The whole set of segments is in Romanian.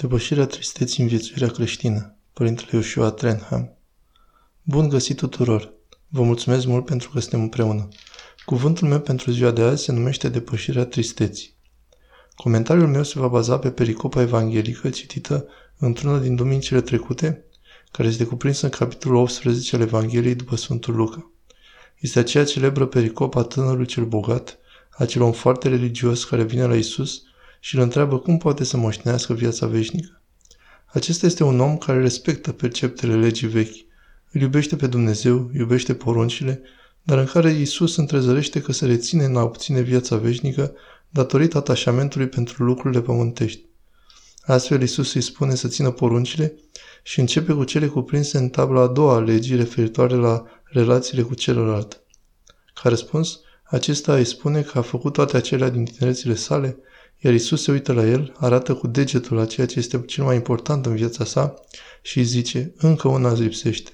Depășirea tristeții în viețuirea creștină. Părintele Ioshua Trenham. Bun găsit tuturor! Vă mulțumesc mult pentru că suntem împreună. Cuvântul meu pentru ziua de azi se numește Depășirea tristeții. Comentariul meu se va baza pe pericopa evanghelică citită într-una din duminicile trecute, care este cuprinsă în capitolul 18 al Evangheliei după Sfântul Luca. Este aceea celebră pericopa tânărului cel bogat, acel om foarte religios care vine la Isus și îl întreabă cum poate să moștenească viața veșnică. Acesta este un om care respectă perceptele legii vechi, îl iubește pe Dumnezeu, iubește poruncile, dar în care Iisus întrezărește că se reține în a obține viața veșnică datorită atașamentului pentru lucrurile pământești. Astfel Iisus îi spune să țină poruncile și începe cu cele cuprinse în tabla a doua a legii referitoare la relațiile cu celălalt. Ca răspuns, acesta îi spune că a făcut toate acelea din tinerețile sale iar Isus se uită la el, arată cu degetul la ceea ce este cel mai important în viața sa și îi zice, încă una îți lipsește.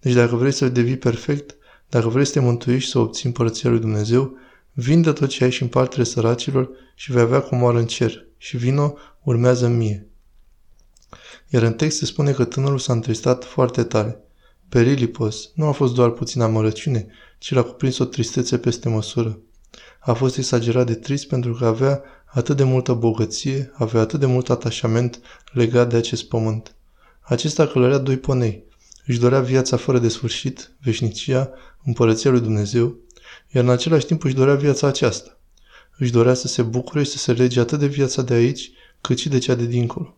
Deci dacă vrei să devii perfect, dacă vrei să te mântuiești și să obții împărăția lui Dumnezeu, vinde tot ce ai și împarte săracilor și vei avea comoară în cer. Și vino, urmează mie. Iar în text se spune că tânărul s-a întristat foarte tare. Perilipos nu a fost doar puțină amărăciune, ci l-a cuprins o tristețe peste măsură. A fost exagerat de trist pentru că avea atât de multă bogăție, avea atât de mult atașament legat de acest pământ. Acesta călărea doi ponei. Își dorea viața fără de sfârșit, veșnicia, împărăția lui Dumnezeu, iar în același timp își dorea viața aceasta. Își dorea să se bucure și să se lege atât de viața de aici, cât și de cea de dincolo.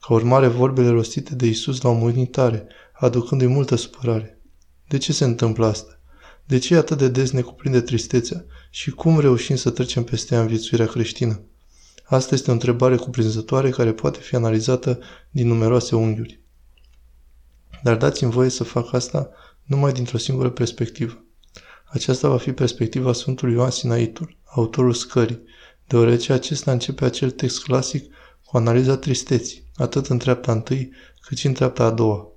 Ca urmare, vorbele rostite de Isus l-au mâinit tare, aducându-i multă supărare. De ce se întâmplă asta? De ce atât de des ne cuprinde tristețea și cum reușim să trecem peste ea în viețuirea creștină? Asta este o întrebare cuprinzătoare care poate fi analizată din numeroase unghiuri. Dar dați-mi voie să fac asta numai dintr-o singură perspectivă. Aceasta va fi perspectiva Sfântului Ioan Sinaitul, autorul scării, deoarece acesta începe acel text clasic cu analiza tristeții, atât în treapta întâi cât și în treapta a doua.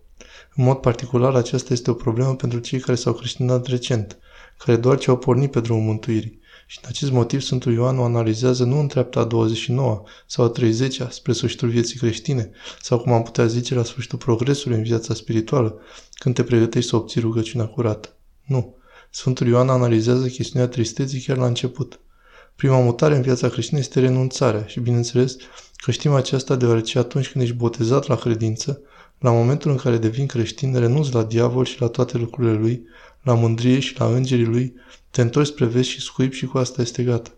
În mod particular, aceasta este o problemă pentru cei care s-au creștinat recent, care doar ce au pornit pe drumul mântuirii. Și în acest motiv Sfântul Ioan o analizează nu în treapta a 29 sau a 30 spre sfârșitul vieții creștine, sau cum am putea zice la sfârșitul progresului în viața spirituală, când te pregătești să obții rugăciunea curată. Nu. Sfântul Ioan analizează chestiunea tristeții chiar la început. Prima mutare în viața creștină este renunțarea și, bineînțeles, că știm aceasta deoarece atunci când ești botezat la credință, la momentul în care devin creștin, renunți la diavol și la toate lucrurile lui, la mândrie și la îngerii lui, te întorci spre vest și scuip și cu asta este gata.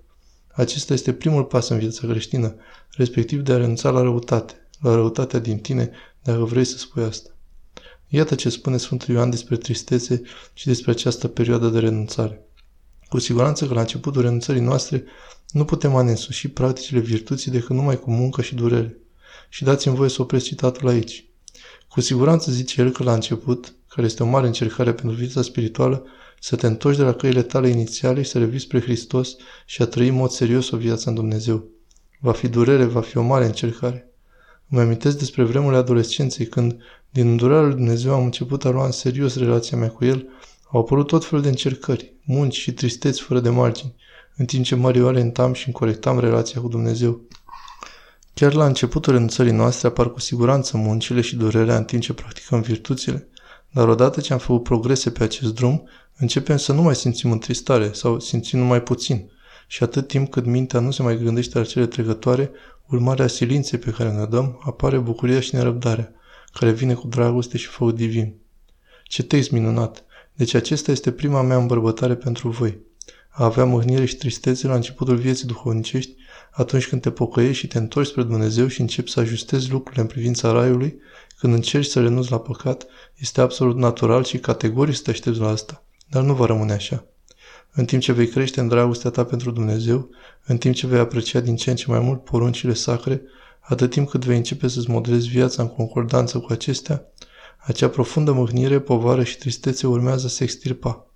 Acesta este primul pas în viața creștină, respectiv de a renunța la răutate, la răutatea din tine, dacă vrei să spui asta. Iată ce spune Sfântul Ioan despre tristețe și despre această perioadă de renunțare. Cu siguranță că la începutul renunțării noastre nu putem a ne însuși practicile virtuții decât numai cu muncă și durere. Și dați-mi voie să opresc citatul aici. Cu siguranță zice el că la început, care este o mare încercare pentru viața spirituală, să te întorci de la căile tale inițiale și să revii spre Hristos și a trăi în mod serios o viață în Dumnezeu. Va fi durere, va fi o mare încercare. Îmi amintesc despre vremurile adolescenței când, din îndurarea lui Dumnezeu, am început a lua în serios relația mea cu El, au apărut tot felul de încercări, munci și tristeți fără de margini, în timp ce mă reorientam și îmi corectam relația cu Dumnezeu. Chiar la începutul renunțării noastre apar cu siguranță muncile și durerea în timp ce practicăm virtuțile, dar odată ce am făcut progrese pe acest drum, începem să nu mai simțim întristare sau simțim numai puțin. Și atât timp cât mintea nu se mai gândește la cele trecătoare, urmarea silinței pe care ne dăm, apare bucuria și nerăbdarea, care vine cu dragoste și foc divin. Ce text minunat! Deci acesta este prima mea îmbărbătare pentru voi. A avea mâhnire și tristețe la începutul vieții duhovnicești atunci când te pocăiești și te întorci spre Dumnezeu și începi să ajustezi lucrurile în privința raiului, când încerci să renunți la păcat, este absolut natural și categoric să te aștepți la asta. Dar nu va rămâne așa. În timp ce vei crește în dragostea ta pentru Dumnezeu, în timp ce vei aprecia din ce în ce mai mult poruncile sacre, atât timp cât vei începe să-ți modelezi viața în concordanță cu acestea, acea profundă mâhnire, povară și tristețe urmează să se extirpa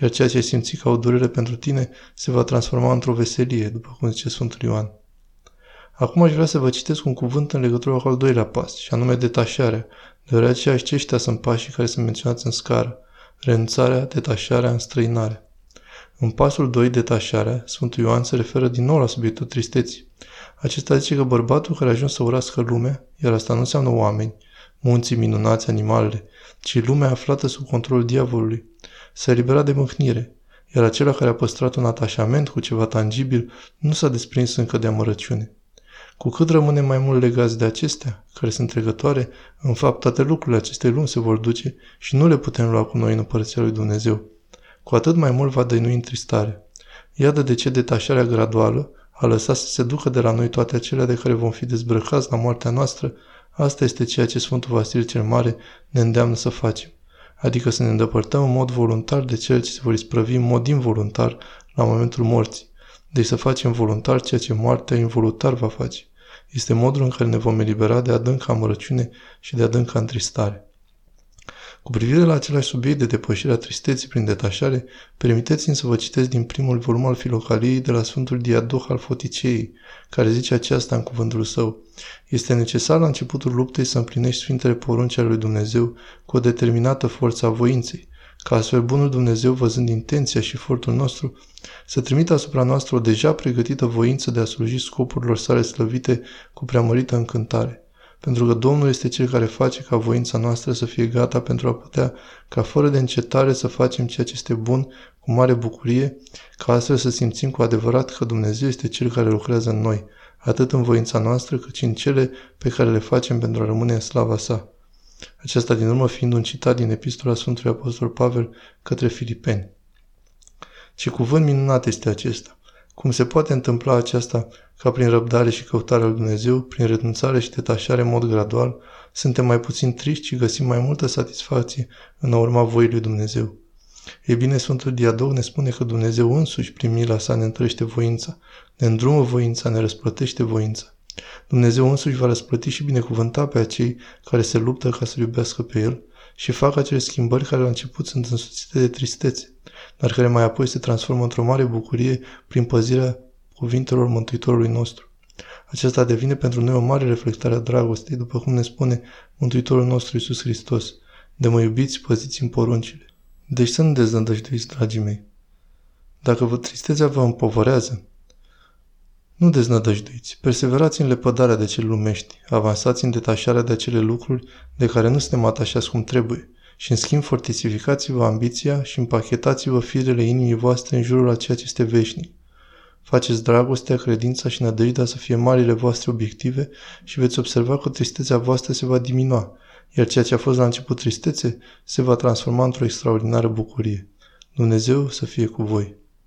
iar ceea ce ai simțit ca o durere pentru tine se va transforma într-o veselie, după cum zice Sfântul Ioan. Acum aș vrea să vă citesc un cuvânt în legătură cu al doilea pas, și anume detașarea, deoarece aceștia sunt pașii care sunt menționați în scară, renunțarea, detașarea, înstrăinarea. În pasul 2, detașarea, Sfântul Ioan se referă din nou la subiectul tristeții. Acesta zice că bărbatul care a ajuns să urască lumea, iar asta nu înseamnă oameni, munții minunați, animalele, ci lumea aflată sub controlul diavolului, s-a eliberat de mâhnire, iar acela care a păstrat un atașament cu ceva tangibil nu s-a desprins încă de amărăciune. Cu cât rămânem mai mult legați de acestea, care sunt trecătoare, în fapt toate lucrurile acestei lumi se vor duce și nu le putem lua cu noi în Împărăția lui Dumnezeu. Cu atât mai mult va dăinui întristare. Iată de ce detașarea graduală a lăsat să se ducă de la noi toate acelea de care vom fi dezbrăcați la moartea noastră, asta este ceea ce Sfântul Vasil cel Mare ne îndeamnă să facem. Adică să ne îndepărtăm în mod voluntar de cele ce se vor isprăvi în mod involuntar la momentul morții. Deci să facem voluntar ceea ce moartea involuntar va face. Este modul în care ne vom elibera de adânca amărăciune și de adânca întristare. Cu privire la același subiect de depășirea tristeții prin detașare, permiteți-mi să vă citesc din primul volum al Filocaliei de la Sfântul Diadoh al Foticei, care zice aceasta în cuvântul său. Este necesar la începutul luptei să împlinești Sfintele porunci ale lui Dumnezeu cu o determinată forță a voinței, ca astfel bunul Dumnezeu, văzând intenția și efortul nostru, să trimită asupra noastră o deja pregătită voință de a sluji scopurilor sale slăvite cu preamărită încântare pentru că Domnul este Cel care face ca voința noastră să fie gata pentru a putea, ca fără de încetare, să facem ceea ce este bun, cu mare bucurie, ca astfel să simțim cu adevărat că Dumnezeu este Cel care lucrează în noi, atât în voința noastră, cât și în cele pe care le facem pentru a rămâne în slava sa. Aceasta din urmă fiind un citat din epistola Sfântului Apostol Pavel către Filipeni. Ce cuvânt minunat este acesta! Cum se poate întâmpla aceasta ca prin răbdare și căutarea lui Dumnezeu, prin renunțare și detașare în mod gradual, suntem mai puțin triști și găsim mai multă satisfacție în a urma voii lui Dumnezeu. Ei bine, Sfântul Diadog ne spune că Dumnezeu însuși prin mila sa ne întrește voința, ne îndrumă voința, ne răsplătește voința. Dumnezeu însuși va răsplăti și binecuvânta pe acei care se luptă ca să iubească pe El și fac acele schimbări care la început sunt însuțite de tristețe, dar care mai apoi se transformă într-o mare bucurie prin păzirea cuvintelor Mântuitorului nostru. Aceasta devine pentru noi o mare reflectare a dragostei, după cum ne spune Mântuitorul nostru Iisus Hristos. De mă iubiți, păziți în poruncile. Deci să nu deznădăjduiți, dragii mei. Dacă vă tristețea vă împovărează, nu deznădăjduiți, perseverați în lepădarea de cele lumești, avansați în detașarea de acele lucruri de care nu suntem atașați cum trebuie și în schimb fortificați-vă ambiția și împachetați-vă firele inimii voastre în jurul a ceea ce este veșnic. Faceți dragostea, credința și nădejdea să fie marile voastre obiective și veți observa că tristețea voastră se va diminua, iar ceea ce a fost la început tristețe se va transforma într-o extraordinară bucurie. Dumnezeu să fie cu voi!